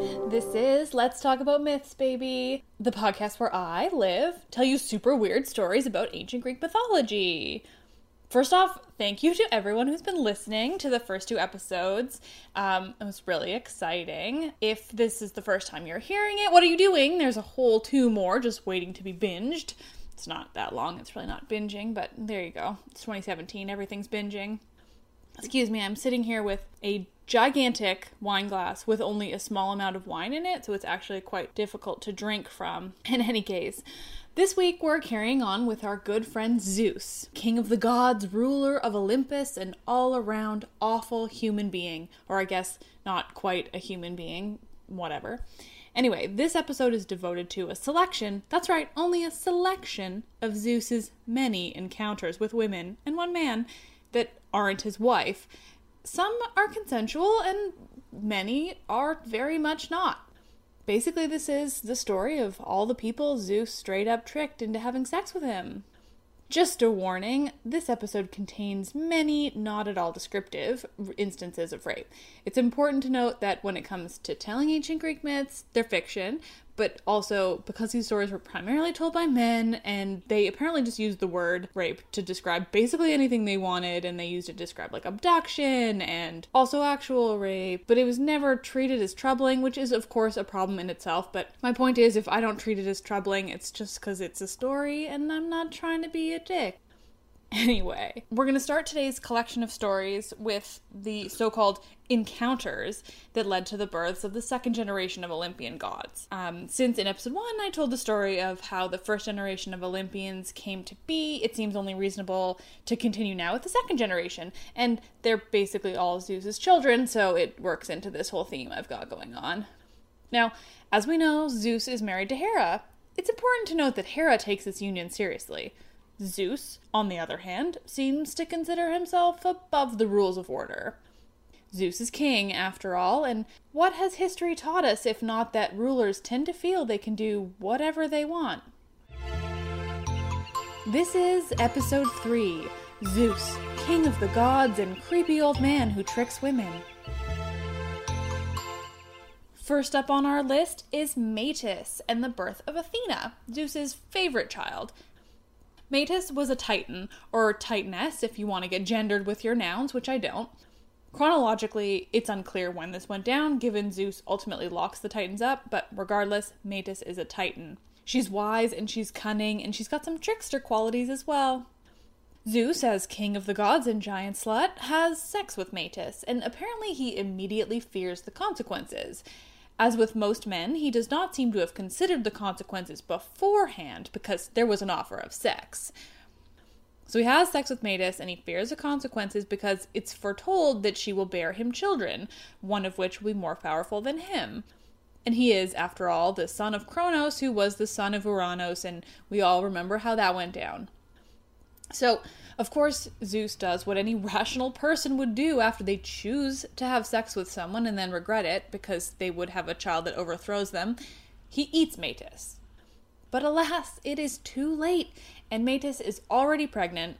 This is Let's Talk About Myths, baby, the podcast where I live, tell you super weird stories about ancient Greek mythology. First off, thank you to everyone who's been listening to the first two episodes. Um, it was really exciting. If this is the first time you're hearing it, what are you doing? There's a whole two more just waiting to be binged. It's not that long, it's really not binging, but there you go. It's 2017, everything's binging. Excuse me, I'm sitting here with a gigantic wine glass with only a small amount of wine in it, so it's actually quite difficult to drink from. In any case, this week we're carrying on with our good friend Zeus, king of the gods, ruler of Olympus, and all around awful human being. Or I guess not quite a human being, whatever. Anyway, this episode is devoted to a selection, that's right, only a selection of Zeus's many encounters with women and one man that aren't his wife. Some are consensual and many are very much not. Basically, this is the story of all the people Zeus straight up tricked into having sex with him. Just a warning this episode contains many not at all descriptive instances of rape. It's important to note that when it comes to telling ancient Greek myths, they're fiction, but also because these stories were primarily told by men and they apparently just used the word rape to describe basically anything they wanted and they used it to describe like abduction and also actual rape, but it was never treated as troubling, which is of course a problem in itself. But my point is, if I don't treat it as troubling, it's just because it's a story and I'm not trying to be a dick. Anyway, we're going to start today's collection of stories with the so called encounters that led to the births of the second generation of Olympian gods. Um, since in episode one I told the story of how the first generation of Olympians came to be, it seems only reasonable to continue now with the second generation. And they're basically all Zeus's children, so it works into this whole theme I've got going on. Now, as we know, Zeus is married to Hera. It's important to note that Hera takes this union seriously. Zeus, on the other hand, seems to consider himself above the rules of order. Zeus is king, after all, and what has history taught us if not that rulers tend to feel they can do whatever they want? This is episode 3 Zeus, king of the gods and creepy old man who tricks women. First up on our list is Metis and the birth of Athena, Zeus's favorite child. Metis was a Titan, or Titaness if you want to get gendered with your nouns, which I don't. Chronologically, it's unclear when this went down, given Zeus ultimately locks the Titans up, but regardless, Metis is a Titan. She's wise and she's cunning, and she's got some trickster qualities as well. Zeus, as king of the gods and giant slut, has sex with Metis, and apparently he immediately fears the consequences. As with most men, he does not seem to have considered the consequences beforehand because there was an offer of sex. So he has sex with Metis and he fears the consequences because it's foretold that she will bear him children, one of which will be more powerful than him. And he is, after all, the son of Kronos, who was the son of Uranos, and we all remember how that went down. So, of course, Zeus does what any rational person would do after they choose to have sex with someone and then regret it because they would have a child that overthrows them. He eats Metis. But alas, it is too late, and Metis is already pregnant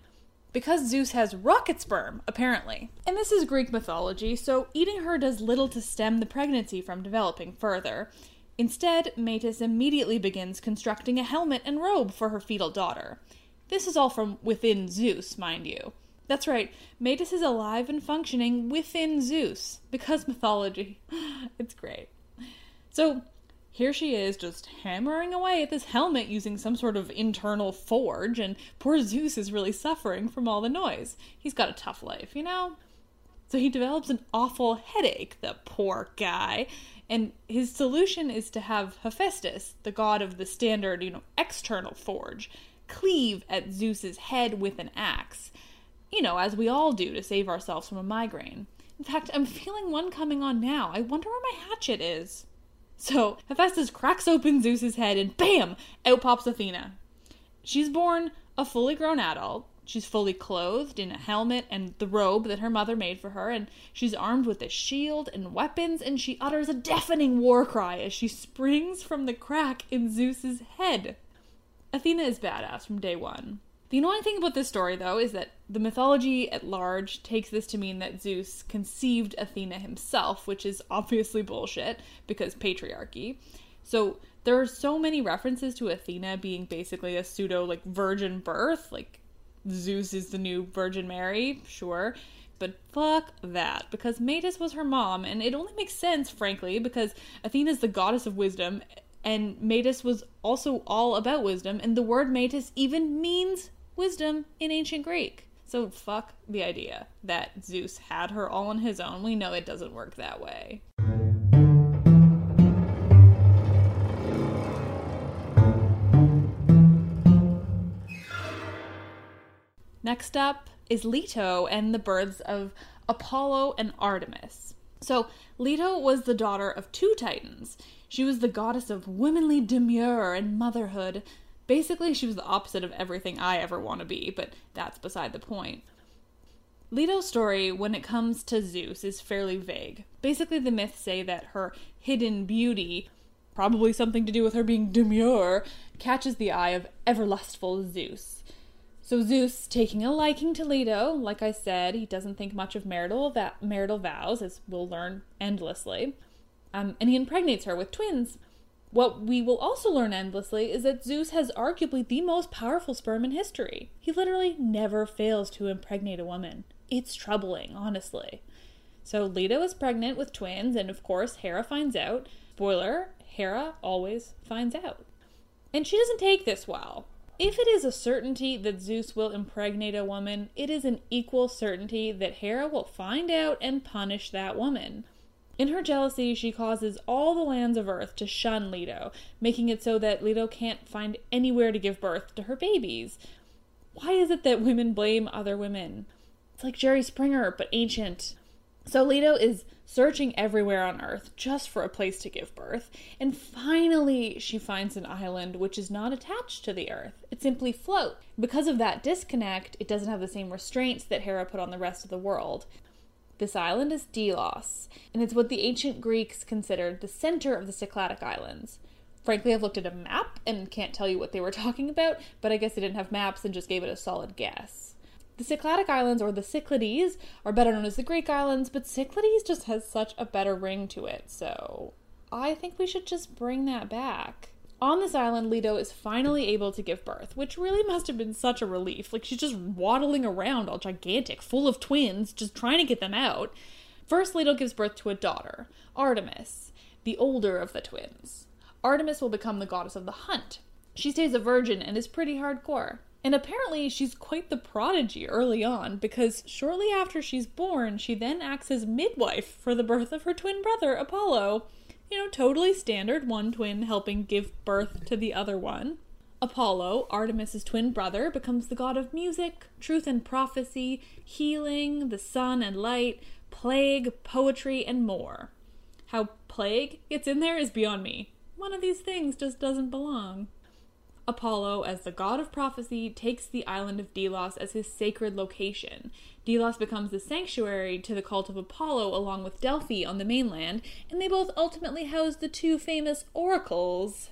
because Zeus has rocket sperm, apparently. And this is Greek mythology, so eating her does little to stem the pregnancy from developing further. Instead, Metis immediately begins constructing a helmet and robe for her fetal daughter. This is all from within Zeus, mind you. That's right, Metis is alive and functioning within Zeus, because mythology. it's great. So, here she is just hammering away at this helmet using some sort of internal forge, and poor Zeus is really suffering from all the noise. He's got a tough life, you know? So he develops an awful headache, the poor guy. And his solution is to have Hephaestus, the god of the standard, you know, external forge, cleave at Zeus's head with an axe. You know, as we all do to save ourselves from a migraine. In fact, I'm feeling one coming on now. I wonder where my hatchet is. So, Hephaestus cracks open Zeus's head and bam! Out pops Athena. She's born a fully grown adult. She's fully clothed in a helmet and the robe that her mother made for her, and she's armed with a shield and weapons, and she utters a deafening war cry as she springs from the crack in Zeus's head. Athena is badass from day one. The annoying thing about this story, though, is that the mythology at large takes this to mean that Zeus conceived Athena himself, which is obviously bullshit because patriarchy. So there are so many references to Athena being basically a pseudo like virgin birth, like Zeus is the new Virgin Mary, sure. But fuck that, because Metis was her mom, and it only makes sense, frankly, because Athena is the goddess of wisdom, and Metis was also all about wisdom, and the word Metis even means wisdom in ancient Greek. So fuck the idea that Zeus had her all on his own. We know it doesn't work that way. Next up is Leto and the births of Apollo and Artemis. So, Leto was the daughter of two titans. She was the goddess of womanly demure and motherhood. Basically, she was the opposite of everything I ever want to be, but that's beside the point. Leto's story, when it comes to Zeus, is fairly vague. Basically, the myths say that her hidden beauty, probably something to do with her being demure, catches the eye of ever lustful Zeus. So Zeus, taking a liking to Leto, like I said, he doesn't think much of marital va- marital vows, as we'll learn endlessly um, and he impregnates her with twins. What we will also learn endlessly is that Zeus has arguably the most powerful sperm in history. He literally never fails to impregnate a woman. It's troubling, honestly. So Leto is pregnant with twins, and of course, Hera finds out. Spoiler Hera always finds out. And she doesn't take this well. If it is a certainty that Zeus will impregnate a woman, it is an equal certainty that Hera will find out and punish that woman. In her jealousy, she causes all the lands of Earth to shun Leto, making it so that Leto can't find anywhere to give birth to her babies. Why is it that women blame other women? It's like Jerry Springer, but ancient. So Leto is searching everywhere on Earth just for a place to give birth, and finally she finds an island which is not attached to the Earth. It simply floats. Because of that disconnect, it doesn't have the same restraints that Hera put on the rest of the world. This island is Delos, and it's what the ancient Greeks considered the center of the Cycladic Islands. Frankly, I've looked at a map and can't tell you what they were talking about, but I guess they didn't have maps and just gave it a solid guess. The Cycladic Islands, or the Cyclades, are better known as the Greek islands, but Cyclades just has such a better ring to it, so I think we should just bring that back. On this island, Leto is finally able to give birth, which really must have been such a relief. Like, she's just waddling around all gigantic, full of twins, just trying to get them out. First, Leto gives birth to a daughter, Artemis, the older of the twins. Artemis will become the goddess of the hunt. She stays a virgin and is pretty hardcore. And apparently, she's quite the prodigy early on because shortly after she's born, she then acts as midwife for the birth of her twin brother, Apollo. You know, totally standard, one twin helping give birth to the other one. Apollo, Artemis's twin brother, becomes the god of music, truth and prophecy, healing, the sun and light, plague, poetry, and more. How plague gets in there is beyond me. One of these things just doesn't belong. Apollo, as the god of prophecy, takes the island of Delos as his sacred location. Delos becomes the sanctuary to the cult of Apollo along with Delphi on the mainland, and they both ultimately house the two famous oracles.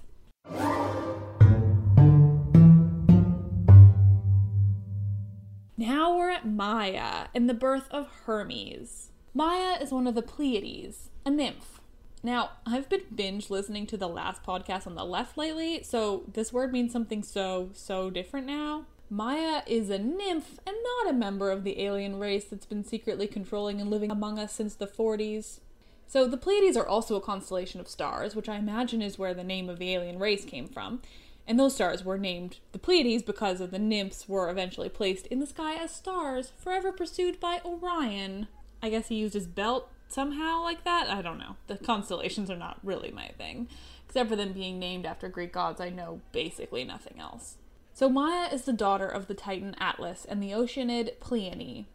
Now we're at Maia and the birth of Hermes. Maia is one of the Pleiades, a nymph. Now, I've been binge listening to the last podcast on the left lately, so this word means something so, so different now. Maia is a nymph and not a member of the alien race that's been secretly controlling and living among us since the 40s. So, the Pleiades are also a constellation of stars, which I imagine is where the name of the alien race came from. And those stars were named the Pleiades because of the nymphs were eventually placed in the sky as stars, forever pursued by Orion. I guess he used his belt somehow like that. I don't know. The constellations are not really my thing. Except for them being named after Greek gods, I know basically nothing else. So Maia is the daughter of the Titan Atlas and the Oceanid Pleione.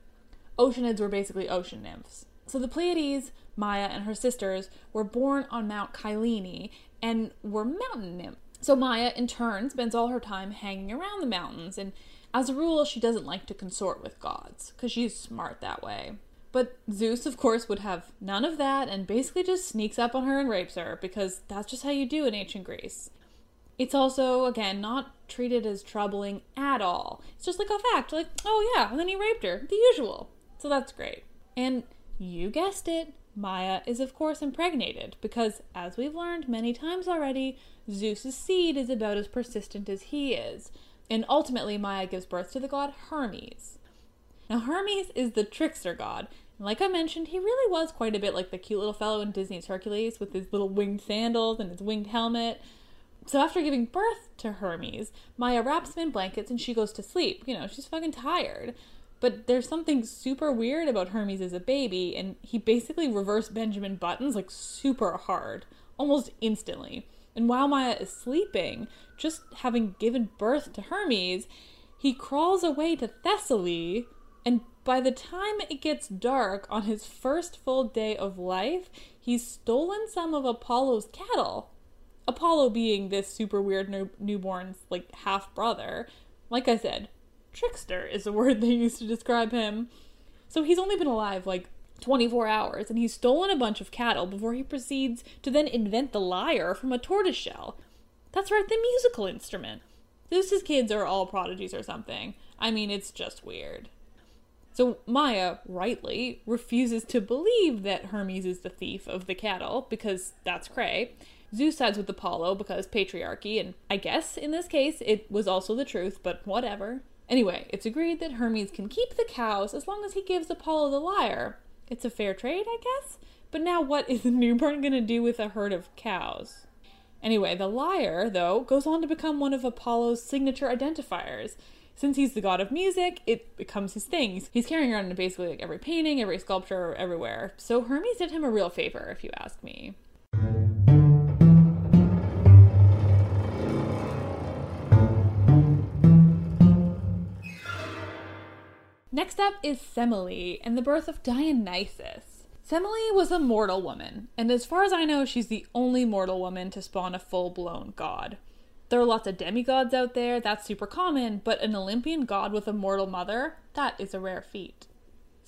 Oceanids were basically ocean nymphs. So the Pleiades, Maia and her sisters were born on Mount Kyllene and were mountain nymphs. So Maia, in turn, spends all her time hanging around the mountains, and as a rule, she doesn't like to consort with gods, because she's smart that way. But Zeus, of course, would have none of that and basically just sneaks up on her and rapes her because that's just how you do in ancient Greece. It's also, again, not treated as troubling at all. It's just like a fact, like, oh yeah, and then he raped her, the usual. So that's great. And you guessed it, Maia is of course impregnated because, as we've learned many times already, Zeus's seed is about as persistent as he is. And ultimately, Maia gives birth to the god Hermes. Now, Hermes is the trickster god, like I mentioned, he really was quite a bit like the cute little fellow in Disney's Hercules with his little winged sandals and his winged helmet. So after giving birth to Hermes, Maia wraps him in blankets and she goes to sleep. You know, she's fucking tired. But there's something super weird about Hermes as a baby, and he basically reverse Benjamin Buttons like super hard, almost instantly. And while Maia is sleeping, just having given birth to Hermes, he crawls away to Thessaly and by the time it gets dark on his first full day of life, he's stolen some of Apollo's cattle. Apollo being this super weird new- newborn's like half brother. Like I said, trickster is the word they used to describe him. So he's only been alive like 24 hours and he's stolen a bunch of cattle before he proceeds to then invent the lyre from a tortoise shell. That's right, the musical instrument. Zeus's kids are all prodigies or something. I mean, it's just weird. So Maia, rightly, refuses to believe that Hermes is the thief of the cattle because that's cray. Zeus sides with Apollo because patriarchy, and I guess in this case it was also the truth, but whatever. Anyway, it's agreed that Hermes can keep the cows as long as he gives Apollo the lyre. It's a fair trade, I guess? But now what is the newborn going to do with a herd of cows? Anyway, the lyre, though, goes on to become one of Apollo's signature identifiers. Since he's the god of music, it becomes his thing. He's carrying around in basically like every painting, every sculpture, everywhere. So Hermes did him a real favor, if you ask me. Next up is Semele and the birth of Dionysus. Semele was a mortal woman, and as far as I know, she's the only mortal woman to spawn a full blown god. There are lots of demigods out there, that's super common, but an Olympian god with a mortal mother, that is a rare feat.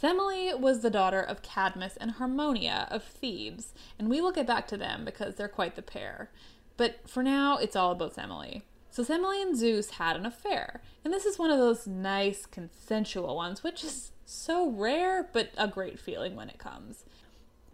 Semele was the daughter of Cadmus and Harmonia of Thebes, and we will get back to them because they're quite the pair. But for now, it's all about Semele. So Semele and Zeus had an affair, and this is one of those nice, consensual ones, which is so rare, but a great feeling when it comes.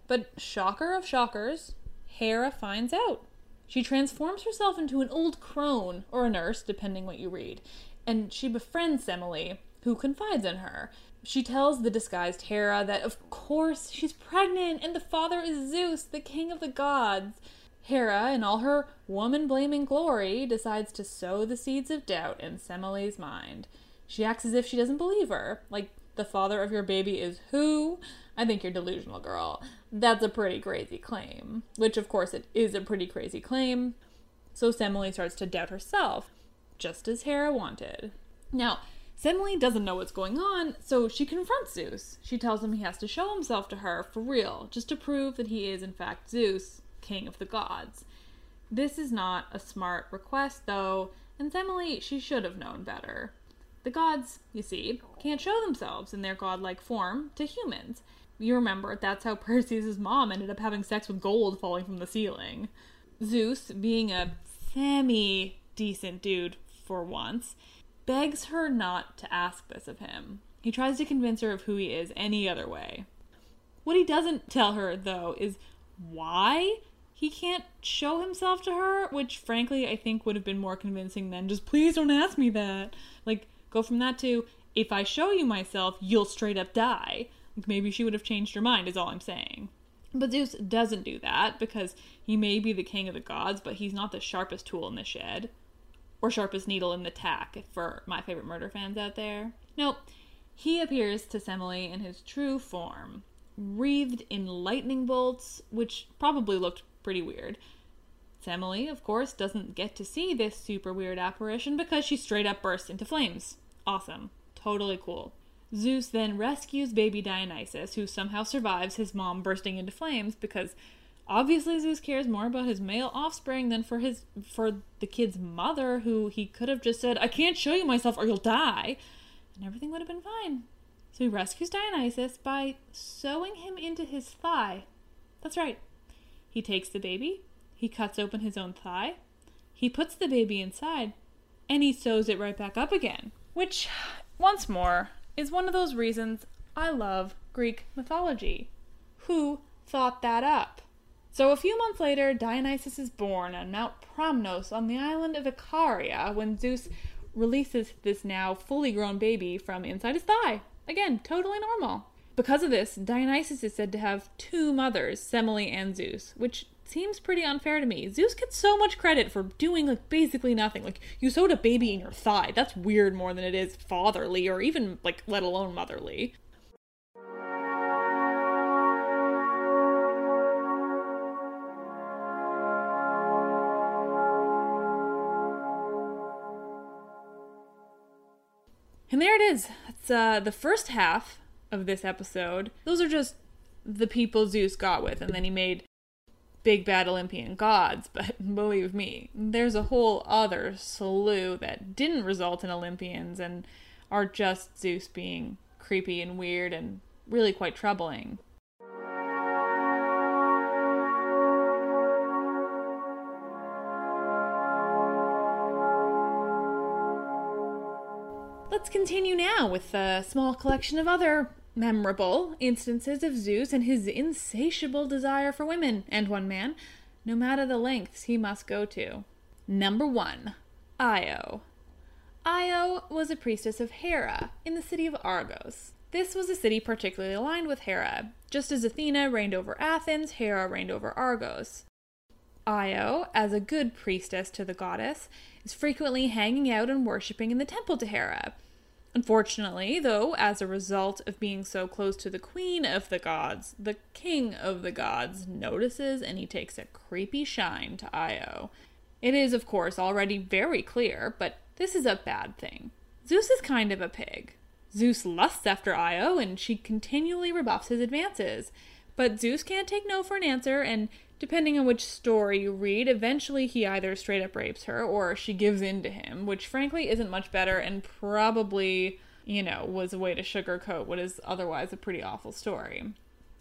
But shocker of shockers, Hera finds out. She transforms herself into an old crone, or a nurse, depending what you read, and she befriends Semele, who confides in her. She tells the disguised Hera that, of course, she's pregnant, and the father is Zeus, the king of the gods. Hera, in all her woman blaming glory, decides to sow the seeds of doubt in Semele's mind. She acts as if she doesn't believe her. Like, the father of your baby is who? I think you're delusional, girl. That's a pretty crazy claim. Which, of course, it is a pretty crazy claim. So Semele starts to doubt herself, just as Hera wanted. Now, Semele doesn't know what's going on, so she confronts Zeus. She tells him he has to show himself to her for real, just to prove that he is, in fact, Zeus, king of the gods. This is not a smart request, though, and Semele, she should have known better. The gods, you see, can't show themselves in their godlike form to humans. You remember, that's how Perseus' mom ended up having sex with gold falling from the ceiling. Zeus, being a semi decent dude for once, begs her not to ask this of him. He tries to convince her of who he is any other way. What he doesn't tell her, though, is why he can't show himself to her, which frankly I think would have been more convincing than just please don't ask me that. Like, go from that to if I show you myself, you'll straight up die. Maybe she would have changed her mind, is all I'm saying. But Zeus doesn't do that because he may be the king of the gods, but he's not the sharpest tool in the shed. Or sharpest needle in the tack, for my favorite murder fans out there. Nope. He appears to Semele in his true form, wreathed in lightning bolts, which probably looked pretty weird. Semele, of course, doesn't get to see this super weird apparition because she straight up bursts into flames. Awesome. Totally cool. Zeus then rescues baby Dionysus, who somehow survives his mom bursting into flames because obviously Zeus cares more about his male offspring than for his for the kid's mother, who he could have just said, "I can't show you myself or you'll die." And everything would have been fine. So he rescues Dionysus by sewing him into his thigh. That's right. He takes the baby, he cuts open his own thigh, he puts the baby inside, and he sews it right back up again. Which, once more, is one of those reasons I love Greek mythology. Who thought that up? So, a few months later, Dionysus is born on Mount Promnos on the island of Icaria when Zeus releases this now fully grown baby from inside his thigh. Again, totally normal. Because of this, Dionysus is said to have two mothers, Semele and Zeus, which seems pretty unfair to me. Zeus gets so much credit for doing like basically nothing. Like you sewed a baby in your thigh. That's weird more than it is fatherly or even like let alone motherly. And there it is. That's uh, the first half of this episode. Those are just the people Zeus got with, and then he made big bad Olympian gods. But believe me, there's a whole other slew that didn't result in Olympians and are just Zeus being creepy and weird and really quite troubling. Let's continue now with a small collection of other memorable instances of Zeus and his insatiable desire for women and one man. no matter the lengths he must go to. Number one, Io. Io was a priestess of Hera in the city of Argos. This was a city particularly aligned with Hera. Just as Athena reigned over Athens, Hera reigned over Argos. Io, as a good priestess to the goddess, is frequently hanging out and worshipping in the temple to Hera. Unfortunately, though, as a result of being so close to the queen of the gods, the king of the gods notices and he takes a creepy shine to Io. It is, of course, already very clear, but this is a bad thing. Zeus is kind of a pig. Zeus lusts after Io, and she continually rebuffs his advances. But Zeus can't take no for an answer, and depending on which story you read, eventually he either straight up rapes her or she gives in to him, which frankly isn't much better and probably, you know, was a way to sugarcoat what is otherwise a pretty awful story.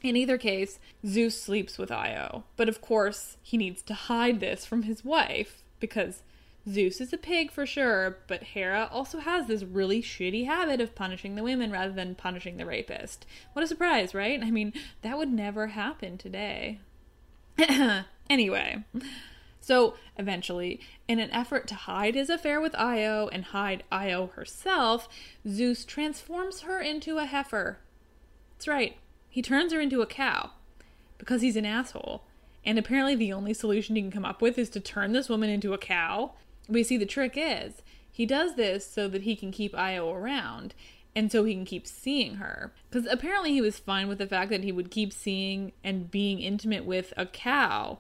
In either case, Zeus sleeps with Io, but of course, he needs to hide this from his wife because Zeus is a pig for sure, but Hera also has this really shitty habit of punishing the women rather than punishing the rapist. What a surprise, right? I mean, that would never happen today. anyway, so eventually, in an effort to hide his affair with Io and hide Io herself, Zeus transforms her into a heifer. That's right, he turns her into a cow because he's an asshole. And apparently, the only solution he can come up with is to turn this woman into a cow. We see the trick is he does this so that he can keep Io around and so he can keep seeing her. Because apparently, he was fine with the fact that he would keep seeing and being intimate with a cow.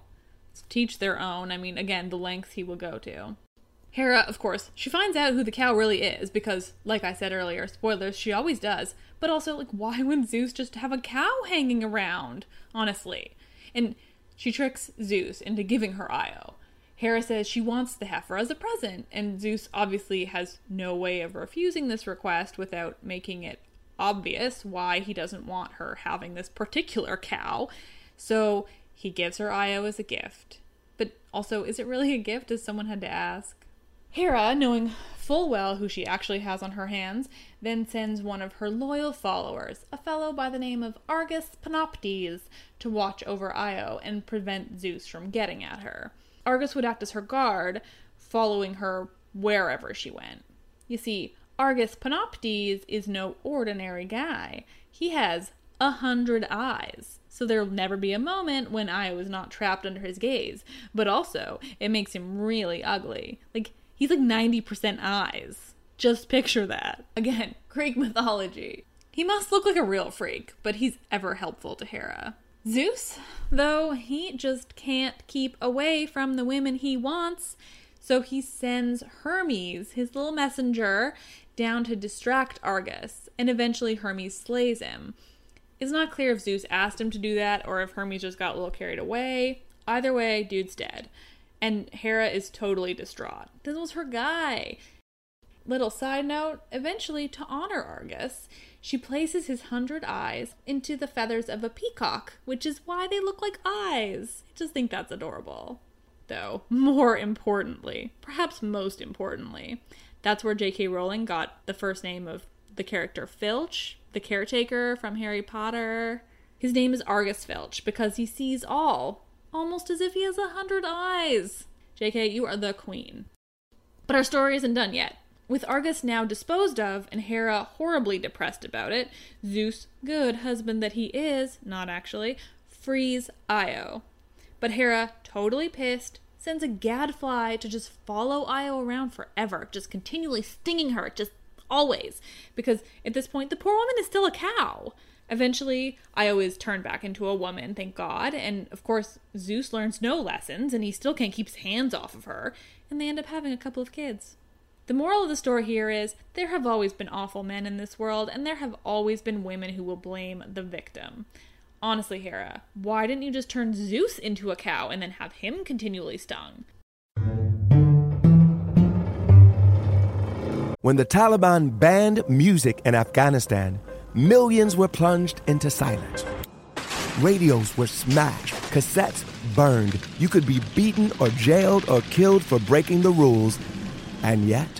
teach their own. I mean, again, the lengths he will go to. Hera, of course, she finds out who the cow really is because, like I said earlier, spoilers, she always does. But also, like, why would Zeus just have a cow hanging around? Honestly. And she tricks Zeus into giving her Io. Hera says she wants the heifer as a present, and Zeus obviously has no way of refusing this request without making it obvious why he doesn't want her having this particular cow. So he gives her Io as a gift. But also, is it really a gift as someone had to ask? Hera, knowing full well who she actually has on her hands, then sends one of her loyal followers, a fellow by the name of Argus Panoptes, to watch over Io and prevent Zeus from getting at her. Argus would act as her guard, following her wherever she went. You see, Argus Panoptes is no ordinary guy. He has a hundred eyes. So there'll never be a moment when Io is not trapped under his gaze. But also, it makes him really ugly. Like, He's like 90% eyes. Just picture that. Again, Greek mythology. He must look like a real freak, but he's ever helpful to Hera. Zeus, though, he just can't keep away from the women he wants, so he sends Hermes, his little messenger, down to distract Argus, and eventually Hermes slays him. It's not clear if Zeus asked him to do that or if Hermes just got a little carried away. Either way, dude's dead. And Hera is totally distraught. This was her guy. Little side note eventually, to honor Argus, she places his hundred eyes into the feathers of a peacock, which is why they look like eyes. I just think that's adorable. Though, more importantly, perhaps most importantly, that's where J.K. Rowling got the first name of the character Filch, the caretaker from Harry Potter. His name is Argus Filch because he sees all, almost as if he has a hundred eyes. JK, you are the queen. But our story isn't done yet. With Argus now disposed of and Hera horribly depressed about it, Zeus, good husband that he is, not actually, frees Io. But Hera, totally pissed, sends a gadfly to just follow Io around forever, just continually stinging her, just always. Because at this point, the poor woman is still a cow. Eventually, Io is turned back into a woman, thank God, and of course, Zeus learns no lessons and he still can't keep his hands off of her, and they end up having a couple of kids. The moral of the story here is there have always been awful men in this world, and there have always been women who will blame the victim. Honestly, Hera, why didn't you just turn Zeus into a cow and then have him continually stung? When the Taliban banned music in Afghanistan, millions were plunged into silence. Radios were smashed, cassettes burned. You could be beaten or jailed or killed for breaking the rules. And yet,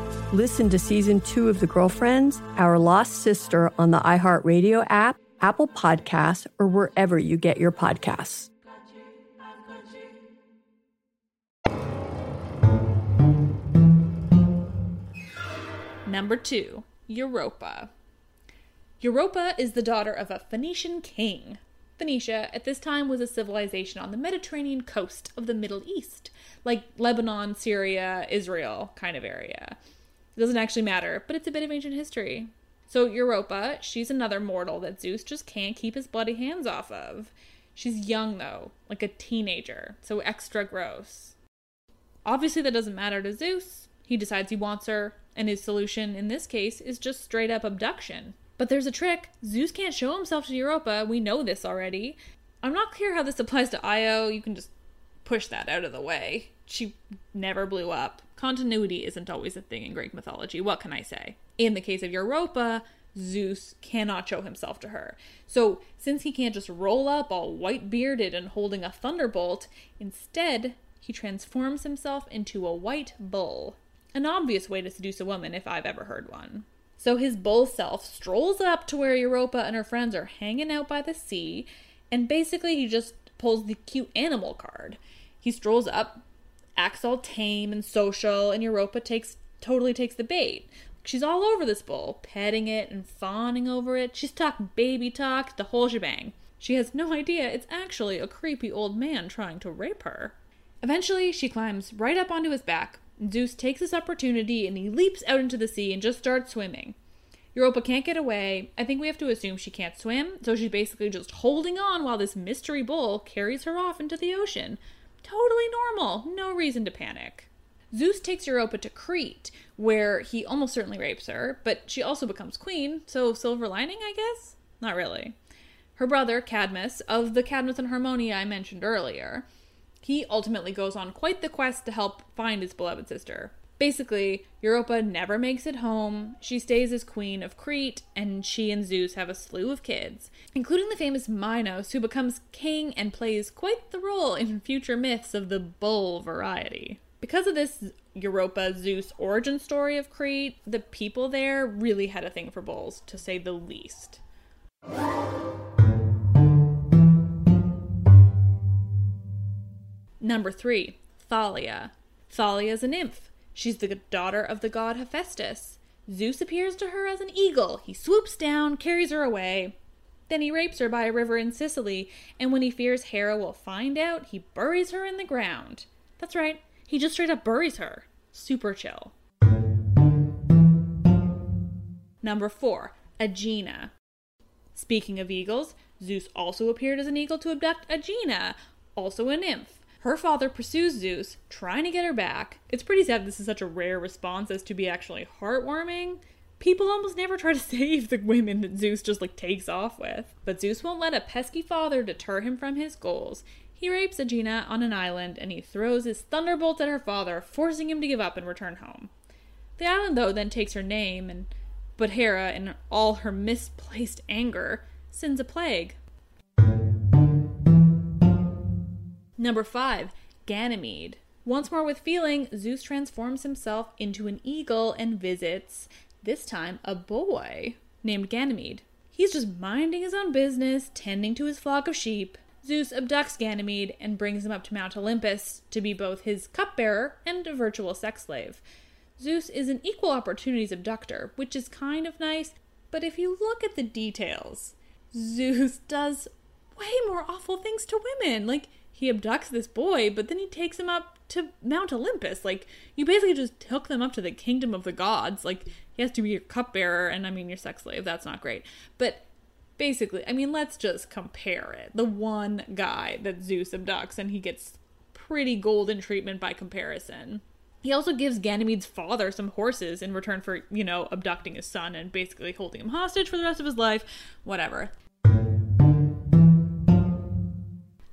Listen to season two of The Girlfriends, Our Lost Sister on the iHeartRadio app, Apple Podcasts, or wherever you get your podcasts. Number two, Europa. Europa is the daughter of a Phoenician king. Phoenicia at this time was a civilization on the Mediterranean coast of the Middle East, like Lebanon, Syria, Israel kind of area. Doesn't actually matter, but it's a bit of ancient history. So, Europa, she's another mortal that Zeus just can't keep his bloody hands off of. She's young, though, like a teenager, so extra gross. Obviously, that doesn't matter to Zeus. He decides he wants her, and his solution in this case is just straight up abduction. But there's a trick Zeus can't show himself to Europa. We know this already. I'm not clear how this applies to Io. You can just push that out of the way. She never blew up. Continuity isn't always a thing in Greek mythology. What can I say? In the case of Europa, Zeus cannot show himself to her. So, since he can't just roll up all white bearded and holding a thunderbolt, instead, he transforms himself into a white bull. An obvious way to seduce a woman if I've ever heard one. So his bull self strolls up to where Europa and her friends are hanging out by the sea, and basically he just pulls the cute animal card. He strolls up, acts all tame and social, and Europa takes totally takes the bait. She's all over this bull, petting it and fawning over it. She's talking baby talk, the whole shebang. She has no idea it's actually a creepy old man trying to rape her. Eventually, she climbs right up onto his back. Zeus takes this opportunity and he leaps out into the sea and just starts swimming. Europa can't get away. I think we have to assume she can't swim, so she's basically just holding on while this mystery bull carries her off into the ocean. Totally normal, no reason to panic. Zeus takes Europa to Crete, where he almost certainly rapes her, but she also becomes queen, so silver lining, I guess? Not really. Her brother, Cadmus, of the Cadmus and Harmonia I mentioned earlier, He ultimately goes on quite the quest to help find his beloved sister. Basically, Europa never makes it home. She stays as queen of Crete, and she and Zeus have a slew of kids, including the famous Minos, who becomes king and plays quite the role in future myths of the bull variety. Because of this Europa Zeus origin story of Crete, the people there really had a thing for bulls, to say the least. Number three, Thalia. Thalia is a nymph. She's the daughter of the god Hephaestus. Zeus appears to her as an eagle. He swoops down, carries her away. Then he rapes her by a river in Sicily, and when he fears Hera will find out, he buries her in the ground. That's right, he just straight up buries her. Super chill. Number four, Aegina. Speaking of eagles, Zeus also appeared as an eagle to abduct Aegina, also a nymph. Her father pursues Zeus, trying to get her back. It's pretty sad this is such a rare response as to be actually heartwarming. People almost never try to save the women that Zeus just like takes off with. But Zeus won't let a pesky father deter him from his goals. He rapes Aegina on an island and he throws his thunderbolts at her father, forcing him to give up and return home. The island, though, then takes her name, and but Hera, in all her misplaced anger, sends a plague. Number five, Ganymede. Once more with feeling, Zeus transforms himself into an eagle and visits, this time, a boy named Ganymede. He's just minding his own business, tending to his flock of sheep. Zeus abducts Ganymede and brings him up to Mount Olympus to be both his cupbearer and a virtual sex slave. Zeus is an equal opportunities abductor, which is kind of nice, but if you look at the details, Zeus does way more awful things to women. Like, he abducts this boy, but then he takes him up to Mount Olympus. Like, you basically just took them up to the kingdom of the gods. Like, he has to be your cupbearer, and I mean, your sex slave. That's not great. But basically, I mean, let's just compare it. The one guy that Zeus abducts, and he gets pretty golden treatment by comparison. He also gives Ganymede's father some horses in return for, you know, abducting his son and basically holding him hostage for the rest of his life. Whatever.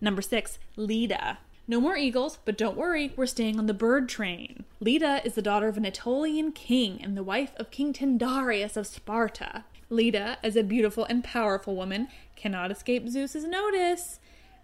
Number six, Leda. No more eagles, but don't worry, we're staying on the bird train. Leda is the daughter of an Aetolian king and the wife of King Tyndareus of Sparta. Leda, as a beautiful and powerful woman, cannot escape Zeus's notice.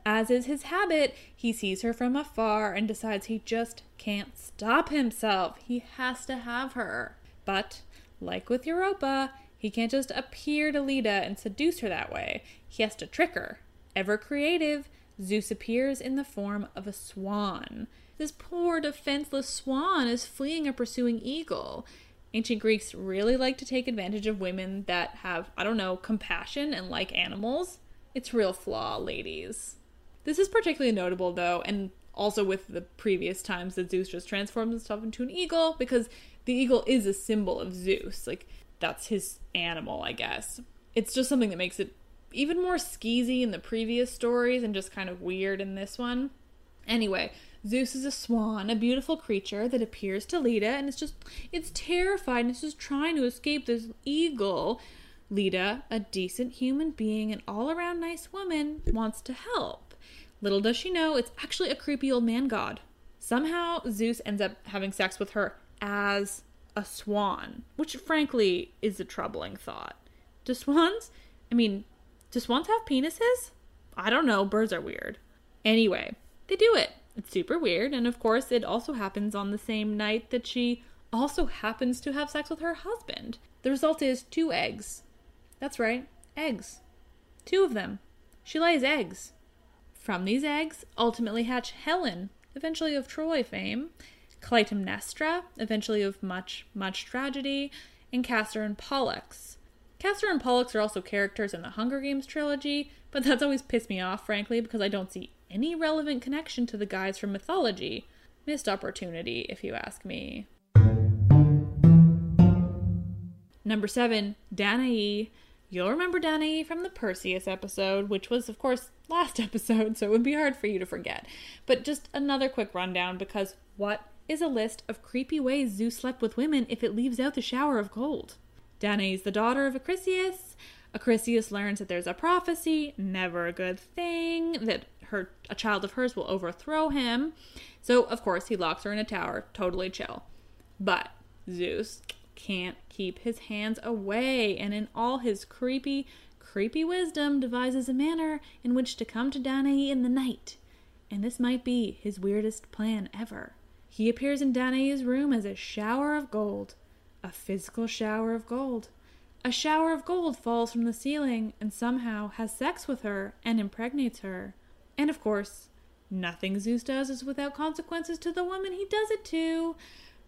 As is his habit, he sees her from afar and decides he just can't stop himself. He has to have her. But, like with Europa, he can't just appear to Leda and seduce her that way. He has to trick her. Ever creative, Zeus appears in the form of a swan. This poor defenseless swan is fleeing a pursuing eagle. Ancient Greeks really like to take advantage of women that have, I don't know, compassion and like animals. It's real flaw, ladies. This is particularly notable, though, and also with the previous times that Zeus just transforms himself into an eagle, because the eagle is a symbol of Zeus. Like, that's his animal, I guess. It's just something that makes it even more skeezy in the previous stories and just kind of weird in this one. Anyway, Zeus is a swan, a beautiful creature that appears to Leda and it's just it's terrified and it's just trying to escape this eagle. Leda, a decent human being and all around nice woman, wants to help. Little does she know it's actually a creepy old man god. Somehow Zeus ends up having sex with her as a swan, which frankly is a troubling thought. Do swans? I mean, do swans have penises? I don't know, birds are weird. Anyway, they do it. It's super weird, and of course, it also happens on the same night that she also happens to have sex with her husband. The result is two eggs. That's right, eggs. Two of them. She lays eggs. From these eggs, ultimately hatch Helen, eventually of Troy fame, Clytemnestra, eventually of much, much tragedy, and Castor and Pollux. Castor and Pollux are also characters in the Hunger Games trilogy, but that's always pissed me off, frankly, because I don't see any relevant connection to the guys from mythology. Missed opportunity, if you ask me. Number seven, Danae. You'll remember Danae from the Perseus episode, which was, of course, last episode, so it would be hard for you to forget. But just another quick rundown because what is a list of creepy ways Zeus slept with women if it leaves out the shower of gold? Danae is the daughter of Acrisius. Acrisius learns that there's a prophecy, never a good thing, that her a child of hers will overthrow him. So of course he locks her in a tower, totally chill. But Zeus can't keep his hands away, and in all his creepy, creepy wisdom devises a manner in which to come to Danae in the night. And this might be his weirdest plan ever. He appears in Danae's room as a shower of gold, a physical shower of gold. A shower of gold falls from the ceiling and somehow has sex with her and impregnates her. And of course, nothing Zeus does is without consequences to the woman he does it to.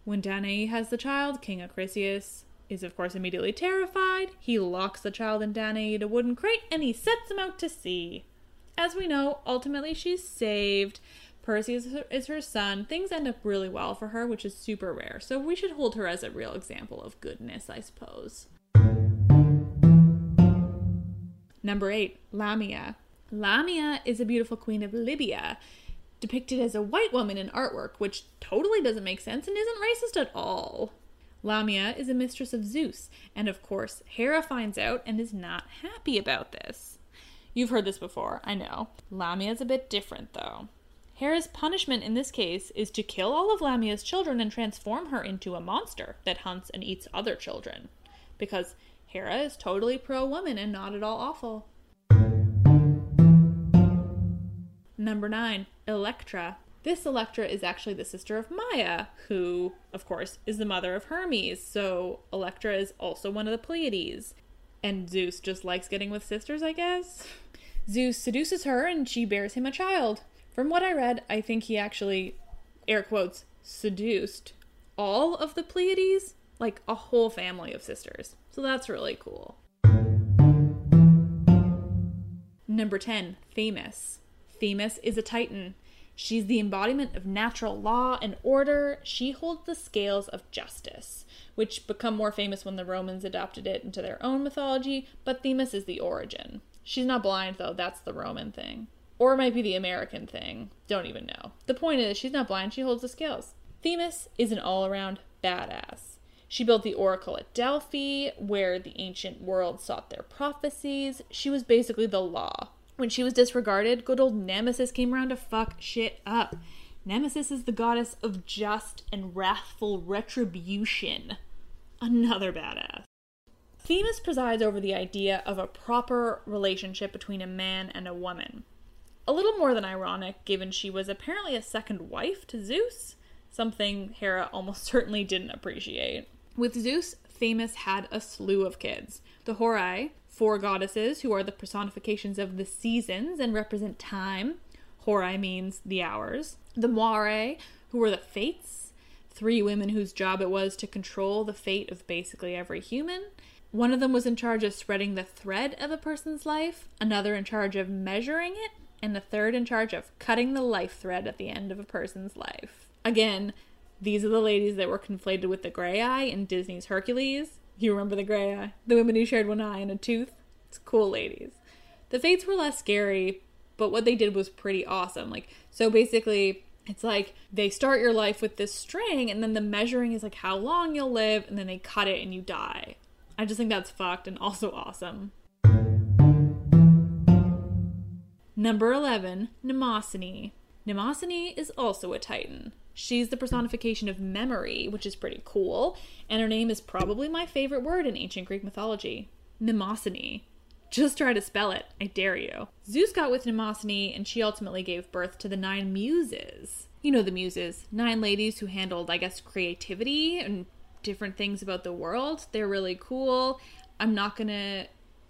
When Danae has the child, King Acrisius is of course immediately terrified. He locks the child in Danae in a wooden crate and he sets him out to sea. As we know, ultimately she's saved. Perseus is her son. Things end up really well for her, which is super rare. So we should hold her as a real example of goodness, I suppose. Number eight, Lamia. Lamia is a beautiful queen of Libya, depicted as a white woman in artwork, which totally doesn't make sense and isn't racist at all. Lamia is a mistress of Zeus, and of course, Hera finds out and is not happy about this. You've heard this before, I know. Lamia is a bit different, though. Hera's punishment in this case is to kill all of Lamia's children and transform her into a monster that hunts and eats other children. Because Hera is totally pro woman and not at all awful. Number 9, Electra. This Electra is actually the sister of Maia, who, of course, is the mother of Hermes, so Electra is also one of the Pleiades. And Zeus just likes getting with sisters, I guess? Zeus seduces her and she bears him a child. From what I read, I think he actually, air quotes, seduced all of the Pleiades, like a whole family of sisters. So that's really cool. Number 10, Themis. Themis is a titan. She's the embodiment of natural law and order. She holds the scales of justice, which become more famous when the Romans adopted it into their own mythology, but Themis is the origin. She's not blind, though, that's the Roman thing. Or it might be the American thing. Don't even know. The point is, she's not blind, she holds the scales. Themis is an all around badass. She built the oracle at Delphi, where the ancient world sought their prophecies. She was basically the law. When she was disregarded, good old Nemesis came around to fuck shit up. Nemesis is the goddess of just and wrathful retribution. Another badass. Themis presides over the idea of a proper relationship between a man and a woman. A little more than ironic, given she was apparently a second wife to Zeus, something Hera almost certainly didn't appreciate. With Zeus, Themis had a slew of kids. The Horai, four goddesses who are the personifications of the seasons and represent time. Horai means the hours. The Moirai, who were the fates, three women whose job it was to control the fate of basically every human. One of them was in charge of spreading the thread of a person's life, another in charge of measuring it, and the third in charge of cutting the life thread at the end of a person's life. Again, these are the ladies that were conflated with the Graeae in Disney's Hercules. You remember the Graeae? The women who shared one eye and a tooth? It's cool ladies. The fates were less scary, but what they did was pretty awesome. Like, so basically, it's like they start your life with this string, and then the measuring is like how long you'll live, and then they cut it and you die. I just think that's fucked and also awesome. Number 11, Mnemosyne. Mnemosyne is also a Titan. She's the personification of memory, which is pretty cool, and her name is probably my favorite word in ancient Greek mythology. Mnemosyne. Just try to spell it, I dare you. Zeus got with Mnemosyne, and she ultimately gave birth to the nine muses. You know the muses, nine ladies who handled, I guess, creativity and different things about the world. They're really cool. I'm not gonna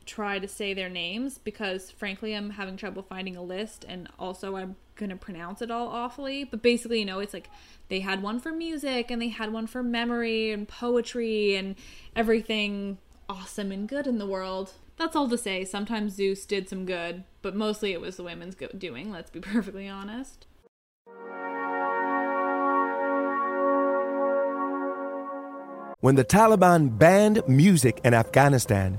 try to say their names because frankly I'm having trouble finding a list and also I'm going to pronounce it all awfully. But basically you know it's like they had one for music and they had one for memory and poetry and everything awesome and good in the world. That's all to say sometimes Zeus did some good but mostly it was the women's doing let's be perfectly honest. When the Taliban banned music in Afghanistan,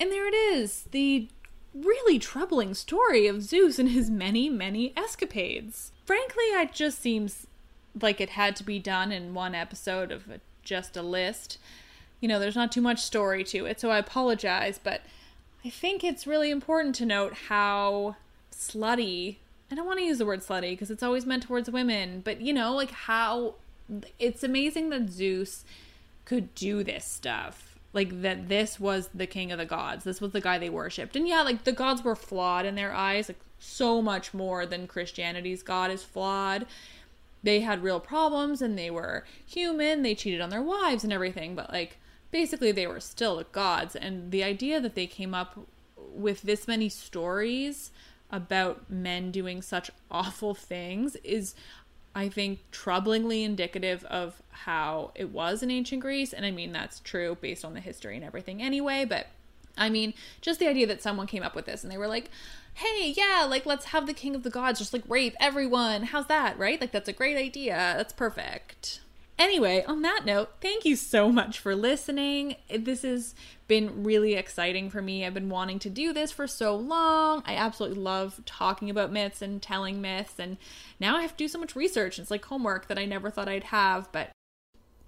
And there it is, the really troubling story of Zeus and his many, many escapades. Frankly, it just seems like it had to be done in one episode of a, just a list. You know, there's not too much story to it, so I apologize, but I think it's really important to note how slutty. I don't want to use the word slutty because it's always meant towards women, but you know, like how it's amazing that Zeus could do this stuff. Like that this was the king of the gods. This was the guy they worshipped. And yeah, like the gods were flawed in their eyes, like so much more than Christianity's god is flawed. They had real problems and they were human. They cheated on their wives and everything, but like basically they were still gods. And the idea that they came up with this many stories about men doing such awful things is I think troublingly indicative of how it was in ancient Greece. And I mean, that's true based on the history and everything anyway. But I mean, just the idea that someone came up with this and they were like, hey, yeah, like let's have the king of the gods just like rape everyone. How's that, right? Like, that's a great idea. That's perfect. Anyway, on that note, thank you so much for listening. This has been really exciting for me. I've been wanting to do this for so long. I absolutely love talking about myths and telling myths, and now I have to do so much research. It's like homework that I never thought I'd have, but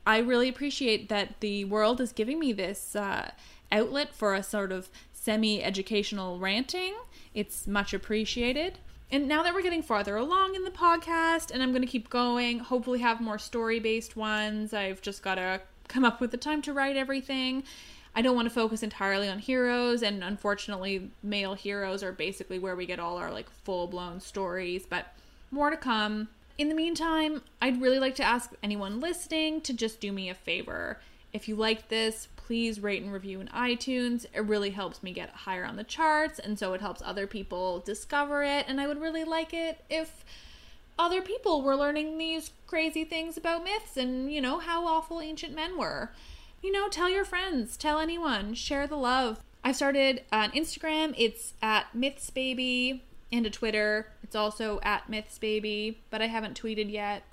I really appreciate that the world is giving me this uh, outlet for a sort of semi educational ranting. It's much appreciated. And now that we're getting farther along in the podcast, and I'm going to keep going, hopefully have more story based ones. I've just got to come up with the time to write everything. I don't want to focus entirely on heroes, and unfortunately, male heroes are basically where we get all our like full blown stories, but more to come. In the meantime, I'd really like to ask anyone listening to just do me a favor. If you liked this, please rate and review in iTunes. It really helps me get higher on the charts, and so it helps other people discover it. And I would really like it if other people were learning these crazy things about myths and, you know, how awful ancient men were. You know, tell your friends, tell anyone, share the love. I've started on Instagram, it's at mythsbaby, and a Twitter, it's also at mythsbaby, but I haven't tweeted yet.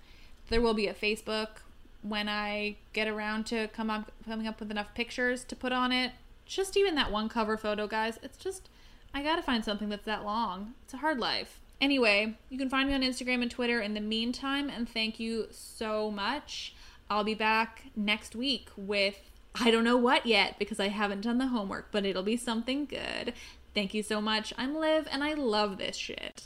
There will be a Facebook when I get around to come up coming up with enough pictures to put on it. Just even that one cover photo, guys. It's just I gotta find something that's that long. It's a hard life. Anyway, you can find me on Instagram and Twitter in the meantime, and thank you so much. I'll be back next week with I don't know what yet because I haven't done the homework, but it'll be something good. Thank you so much. I'm Liv, and I love this shit.